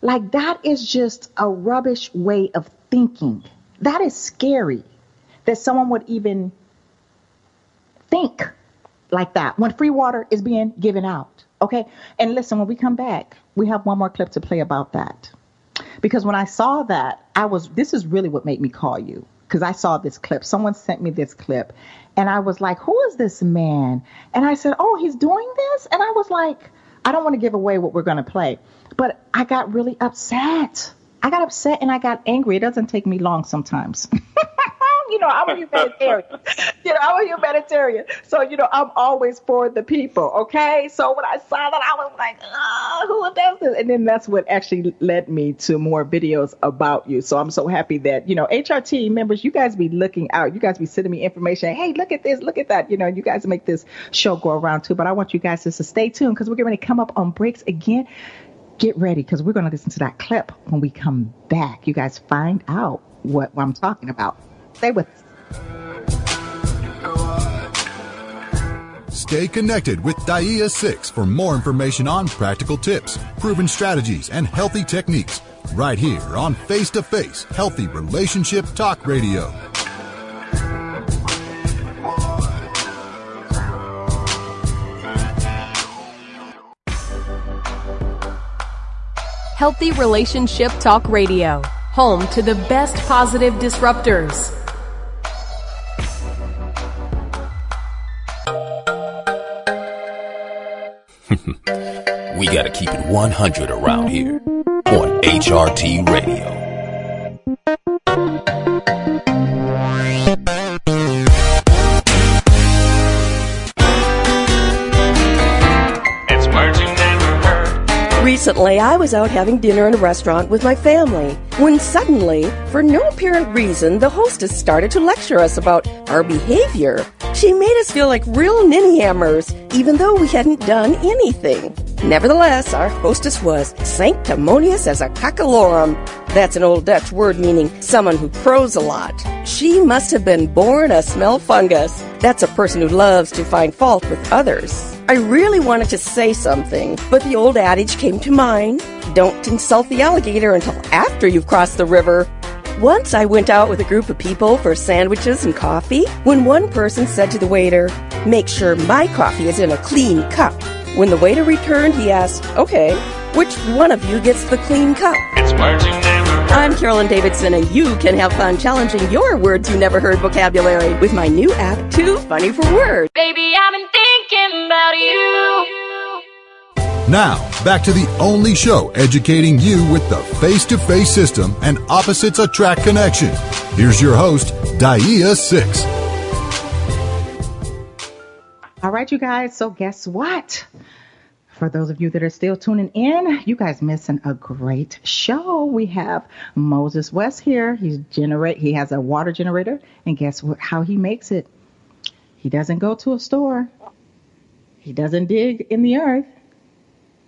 Like that is just a rubbish way of thinking. That is scary that someone would even think like that when free water is being given out. Okay. And listen, when we come back, we have one more clip to play about that. Because when I saw that, I was, this is really what made me call you. Because I saw this clip. Someone sent me this clip. And I was like, who is this man? And I said, oh, he's doing this? And I was like, I don't want to give away what we're going to play. But I got really upset. I got upset and I got angry. It doesn't take me long sometimes. you know, I'm a humanitarian. You know, I'm a humanitarian. So, you know, I'm always for the people. Okay. So when I saw that, I was like, oh, who does this? And then that's what actually led me to more videos about you. So I'm so happy that, you know, HRT members, you guys be looking out. You guys be sending me information. Hey, look at this, look at that. You know, you guys make this show go around too. But I want you guys to stay tuned because we're going to come up on breaks again. Get ready because we're going to listen to that clip when we come back. You guys find out what, what I'm talking about. Stay with us. Stay connected with Daia Cixx for more information on practical tips, proven strategies, and healthy techniques right here on Face to Face Healthy Relationship Talk Radio. Healthy Relationship Talk Radio, home to the best positive disruptors. we gotta keep it 100 around here on HRT Radio. Recently, I was out having dinner in a restaurant with my family when suddenly, for no apparent reason, the hostess started to lecture us about our behavior. She made us feel like real ninny hammers, even though we hadn't done anything. Nevertheless, our hostess was sanctimonious as a cockalorum. That's an old Dutch word meaning someone who crows a lot. She must have been born a smell fungus. That's a person who loves to find fault with others. I really wanted to say something, but the old adage came to mind don't insult the alligator until after you've crossed the river. Once I went out with a group of people for sandwiches and coffee when one person said to the waiter, Make sure my coffee is in a clean cup. When the waiter returned, he asked, Okay, which one of you gets the clean cup? It's words you never. I'm Carolyn Davidson, and you can have fun challenging your words you never heard vocabulary with my new app, Too Funny for Words. Baby, I've been thinking about you. Now, back to the only show educating you with the face to face system and opposites attract connection. Here's your host, Daia Cixx. All right, you guys. So guess what? For those of you that are still tuning in, you guys missing a great show. We have Moses West here. He's generate. He has a water generator, and guess what? How he makes it? He doesn't go to a store. He doesn't dig in the earth.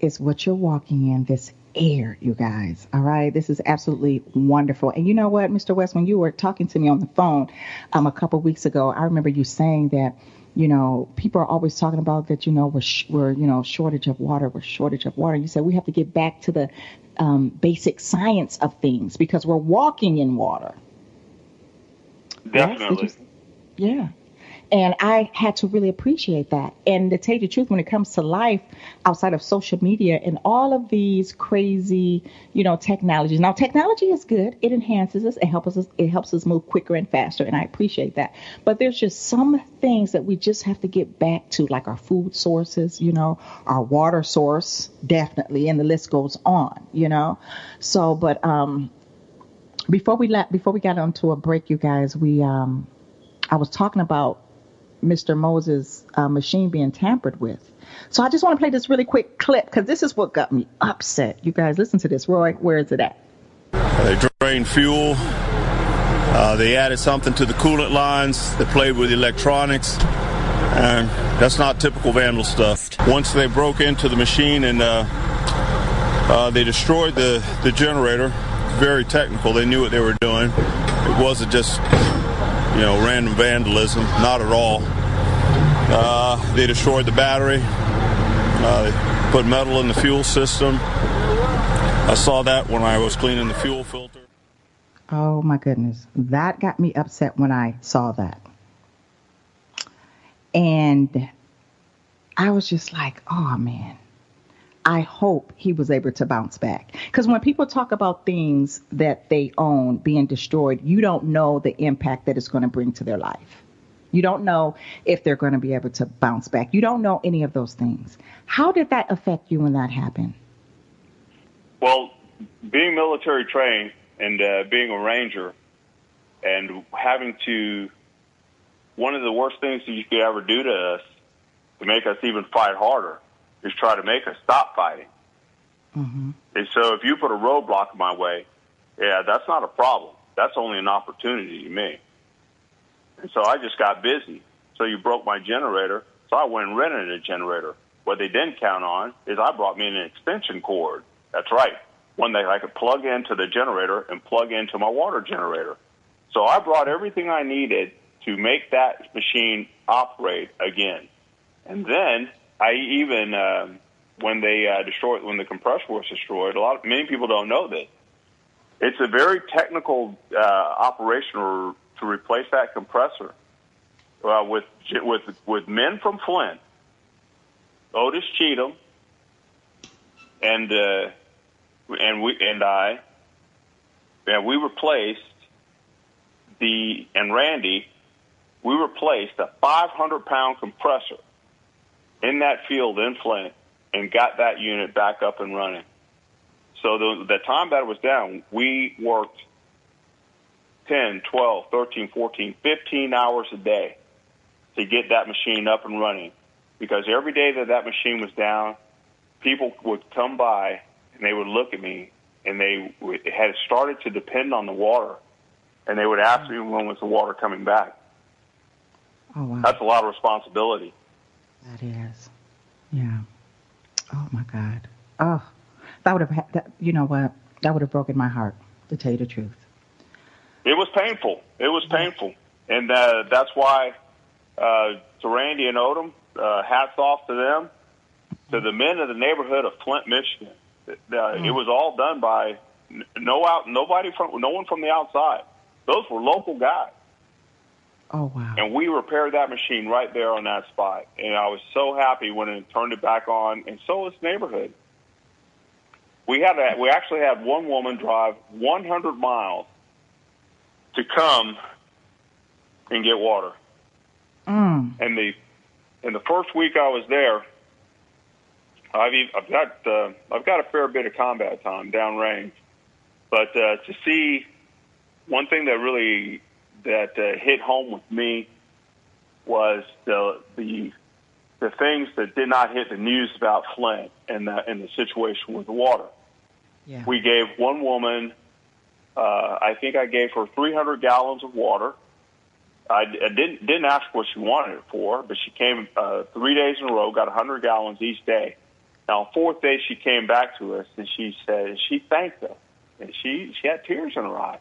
It's what you're walking in. This air, you guys. All right. This is absolutely wonderful. And you know what, Mr. West, when you were talking to me on the phone um, a couple weeks ago, I remember you saying that you know, people are always talking about that, you know, we're, sh- we're, you know, shortage of water, we're shortage of water. You said we have to get back to the um, basic science of things because we're walking in water. Definitely. Yeah. And I had to really appreciate that. And to tell you the truth, when it comes to life outside of social media and all of these crazy, you know, technologies. Now, technology is good. It enhances us. It helps us. It helps us move quicker and faster. And I appreciate that. But there's just some things that we just have to get back to, like our food sources, you know, our water source, definitely, and the list goes on, you know. So, but um, before we let before we got onto a break, you guys, we um, I was talking about Mr. Moses' uh, machine being tampered with. So I just want to play this really quick clip because this is what got me upset. You guys, listen to this. Roy, where is it at? They drained fuel. Uh, they added something to the coolant lines. They played with electronics. And that's not typical vandal stuff. Once they broke into the machine and uh, uh, they destroyed the, the generator, very technical. They knew what they were doing. It wasn't just you know, random vandalism. Not at all. Uh, they destroyed the battery. Uh, they put metal in the fuel system. I saw that when I was cleaning the fuel filter. Oh my goodness. That got me upset when I saw that. And I was just like, oh man. I hope he was able to bounce back. Because when people talk about things that they own being destroyed, you don't know the impact that it's going to bring to their life. You don't know if they're going to be able to bounce back. You don't know any of those things. How did that affect you when that happened? Well, being military trained and uh, being a ranger and having to, one of the worst things that you could ever do to us to make us even fight harder is try to make us stop fighting. Mm-hmm. And so if you put a roadblock in my way, yeah, that's not a problem. That's only an opportunity to me. And so I just got busy. So you broke my generator. So I went and rented a generator. What they didn't count on is I brought me an extension cord. That's right. One that I could plug into the generator and plug into my water generator. So I brought everything I needed to make that machine operate again. And then I even um, when they uh, destroyed when the compressor was destroyed, a lot of many people don't know this. It's a very technical uh, operation to replace that compressor uh, with with with men from Flint, Otis Cheatham, and uh, and we and I, and we replaced the and Randy, we replaced a 500 pound compressor in that field in Flint and got that unit back up and running. So the, the time that was down, we worked 10, 12, 13, 14, 15 hours a day to get that machine up and running. Because every day that that machine was down, people would come by and they would look at me and they had started to depend on the water. And they would ask me when was the water coming back. Oh, wow. That's a lot of responsibility. That is. Yeah. Oh my God. Oh, that would have had that. You know what? That would have broken my heart. To tell you the truth. It was painful. It was painful, and uh, that's why uh, to Randy and Odom, uh, hats off to them, to the men of the neighborhood of Flint, Michigan. Uh, It was all done by no out, nobody from, no one from the outside. Those were local guys. Oh wow! And we repaired that machine right there on that spot, and I was so happy when it turned it back on, and so was the neighborhood. We had a, we actually had one woman drive 100 miles to come and get water. Mm. And the in the first week I was there, I've even, I've got uh, I've got a fair bit of combat time downrange, but uh, to see one thing that really that uh, hit home with me was the the the things that did not hit the news about Flint and the and the situation with the water. Yeah. We gave one woman, uh, I think I gave her 300 gallons of water. I, I didn't didn't ask what she wanted it for, but she came uh, three days in a row, got 100 gallons each day. Now, on fourth day, she came back to us and she said she thanked us, and she she had tears in her eyes.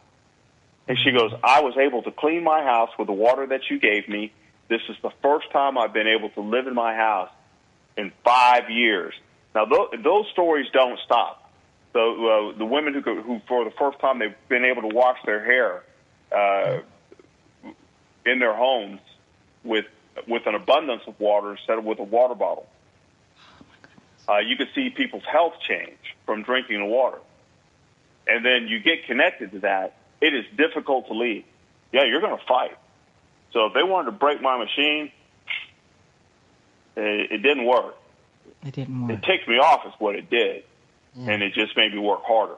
And she goes, I was able to clean my house with the water that you gave me. This is the first time I've been able to live in my house in five years. Now, th- those stories don't stop. So uh, the women who, go- who, for the first time, they've been able to wash their hair uh, in their homes with with an abundance of water instead of with a water bottle. Uh, you can see people's health change from drinking the water. And then you get connected to that, it is difficult to leave. Yeah, you're going to fight. So if they wanted to break my machine, it, it didn't work. It didn't work. It ticked me off is what it did. And it just made me work harder.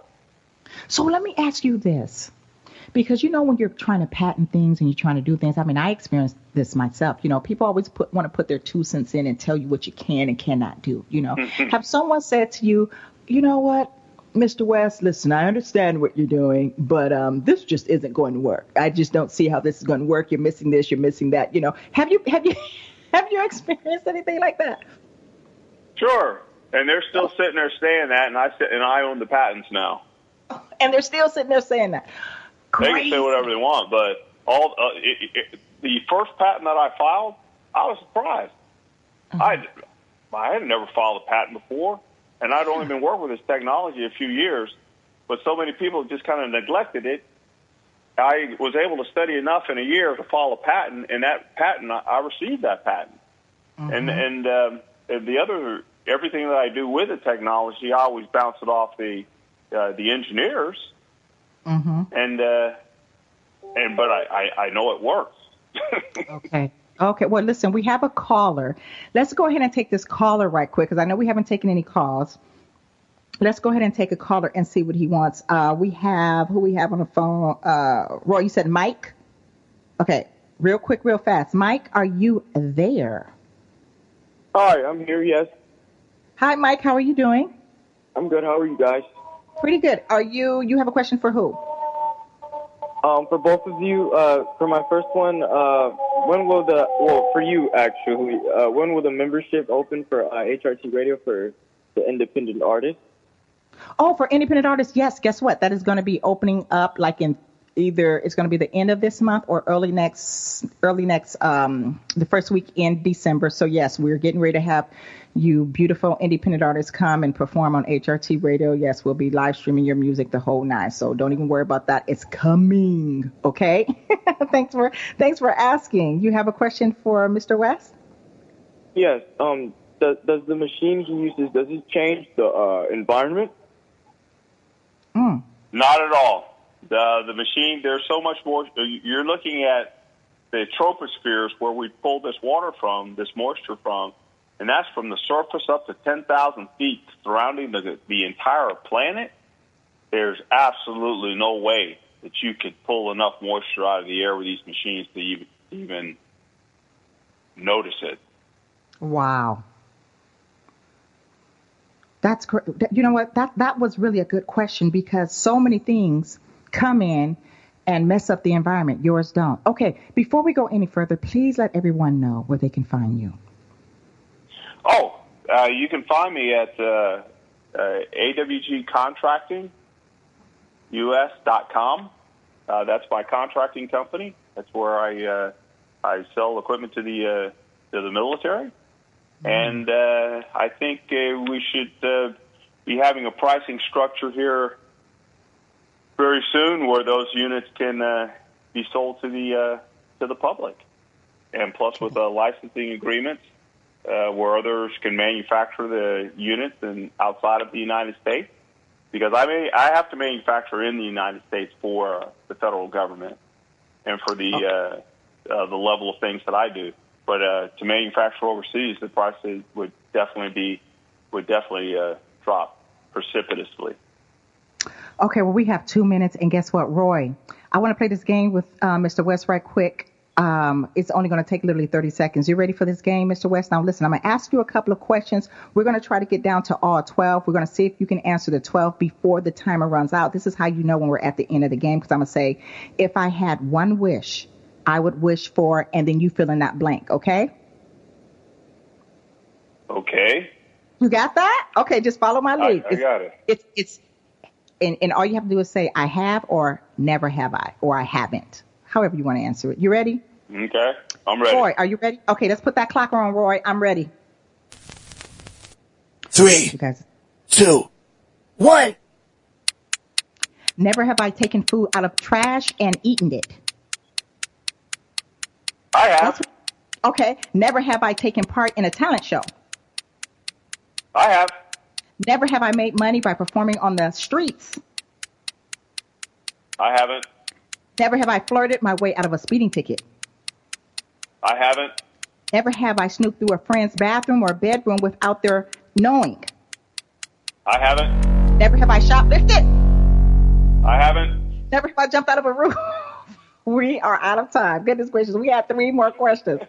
So let me ask you this. Because you know when you're trying to patent things and you're trying to do things, I mean I experienced this myself. You know, people always put want to put their two cents in and tell you what you can and cannot do. You know, have someone said to you, you know what, Mr. West, listen, I understand what you're doing, but um, this just isn't going to work. I just don't see how this is going to work. You're missing this, you're missing that. You know, have you have you have you experienced anything like that? Sure. And they're still sitting there saying that, and I sit, and I own the patents now. And they're still sitting there saying that. They can say whatever they want, but all uh, it, it, the first patent that I filed, I was surprised. I I had never filed a patent before, and I'd only been working with this technology a few years, but so many people just kind of neglected it. I was able to study enough in a year to file a patent, and that patent I, I received that patent. And and um, and the other everything that I do with the technology, I always bounce it off the uh, the engineers Mm-hmm. and uh, and but I, I I know it works. Okay. Okay. Well, listen, we have a caller. Let's go ahead and take this caller right quick because I know we haven't taken any calls. Let's go ahead and take a caller and see what he wants. Uh, we have who we have on the phone. Uh, Roy, you said Mike. Okay. Real quick, real fast. Mike, are you there? Hi, I'm here. Yes, Hi, Mike. How are you doing? I'm good. How are you guys? Pretty good. Are you? You have a question for who? Um, for both of you, uh, for my first one, uh, when will the well for you actually, uh, when will the membership open for uh, HRT Radio for the independent artists? Oh, for independent artists, yes. Guess what? That is going to be opening up like in either it's going to be the end of this month or early next early next um the first week in December. So yes, we're getting ready to have you beautiful independent artists come and perform on HRT Radio. Yes, we'll be live streaming your music the whole night. So don't even worry about that. It's coming. Okay. thanks for thanks for asking. You have a question for Mr. West? Yes. Um, does does the machine he uses does it change the uh, environment? Mm. Not at all. The the machine there's so much more. Uh, you're looking at the tropospheres where we pull this water from, this moisture from, and that's from the surface up to 10,000 feet surrounding the the entire planet. There's absolutely no way that you could pull enough moisture out of the air with these machines to even even notice it. Wow. That's. You know what? That that was really a good question because so many things come in and mess up the environment. Yours don't. Okay. Before we go any further, please let everyone know where they can find you. Oh, uh, you can find me at uh, uh, awgcontractingus.com. Uh, that's my contracting company. That's where I uh, I sell equipment to the uh, to the military, and uh, I think uh, we should uh, be having a pricing structure here very soon where those units can uh, be sold to the uh, to the public, and plus with uh, licensing agreements uh, where others can manufacture the units and outside of the United States. Because I may I have to manufacture in the United States for uh, the federal government and for the uh, uh, the level of things that I do. But uh, to manufacture overseas, the prices would definitely be would definitely uh, drop precipitously. Okay, well, we have two minutes, and guess what, Roy? I want to play this game with uh, Mr. West right quick. Um, it's only going to take literally 30 seconds. You ready for this game, Mr. West? Now listen, I'm going to ask you a couple of questions. We're going to try to get down to all 12. We're going to see if you can answer the 12 before the timer runs out. This is how you know when we're at the end of the game because I'm going to say, if I had one wish, I would wish for, and then you fill in that blank, okay? Okay. You got that? Okay, just follow my lead. I got it. It's, it's, and, and all you have to do is say, I have or never have I, or I haven't. However you want to answer it. You ready? Okay. I'm ready. Roy, are you ready? Okay, let's put that clock on, Roy. I'm ready. Three, You guys. two, one. Never have I taken food out of trash and eaten it. I have. Okay. Never have I taken part in a talent show. I have. Never have I made money by performing on the streets. I haven't. Never have I flirted my way out of a speeding ticket. I haven't. Never have I snooped through a friend's bathroom or bedroom without their knowing. I haven't. Never have I shoplifted. I haven't. Never have I jumped out of a roof. we are out of time. Goodness gracious, we have three more questions.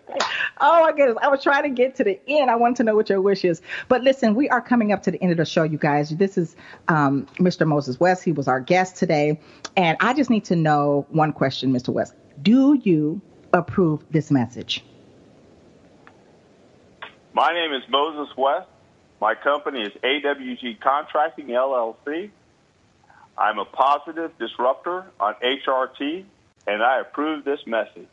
oh my goodness, I was trying to get to the end. I wanted to know what your wish is. But listen, we are coming up to the end of the show, you guys. This is um, Mr. Moses West. He was our guest today. And I just need to know one question, Mr. West. Do you approve this message? My name is Moses West. My company is AWG Contracting LLC. I'm a positive disruptor on HRT, and I approve this message.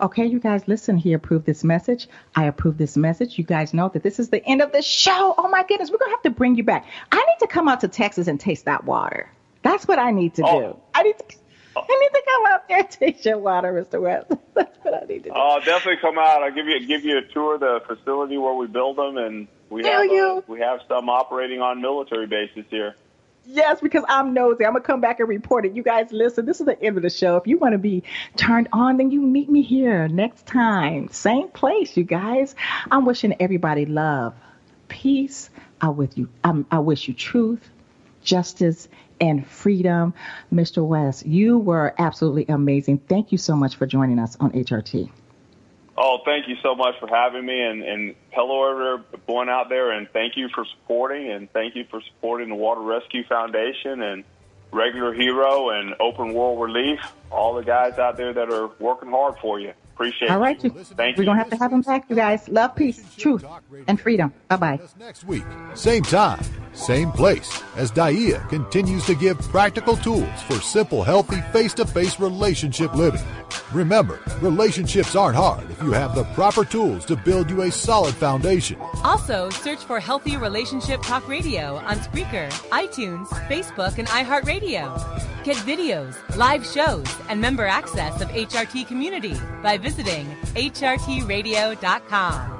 Okay, you guys, listen. He approved this message. I approve this message. You guys know that this is the end of the show. Oh my goodness, we're gonna have to bring you back. I need to come out to Texas and taste that water. That's what I need to do. I need to. I need to come out there and taste your water, Mr. West. That's what I need to do. Oh, definitely come out. I'll give you give you a tour of the facility where we build them, and we Will have you? Uh, we have some operating on military bases here. Yes, because I'm nosy. I'm gonna come back and report it. You guys listen. This is the end of the show. If you want to be turned on, then you meet me here next time, same place. You guys. I'm wishing everybody love, peace. I with you. I'm, I wish you truth, justice, and freedom. Mr. West, you were absolutely amazing. Thank you so much for joining us on HRT. Oh, thank you so much for having me, and and hello everyone out there, and thank you for supporting, and thank you for supporting the Water Rescue Foundation and Regular Hero and Open World Relief, all the guys out there that are working hard for you. Appreciate All right, you. you. Thank We're you. gonna have to have them back, you guys. Love, peace, truth, and freedom. Bye bye. Next week, same time, same place, as Daia continues to give practical tools for simple, healthy, face to face relationship living. Remember, relationships aren't hard if you have the proper tools to build you a solid foundation. Also, search for Healthy Relationship Talk Radio on Spreaker, iTunes, Facebook, and iHeartRadio. Get videos, live shows, and member access of HRT community by visiting hrtradio.com.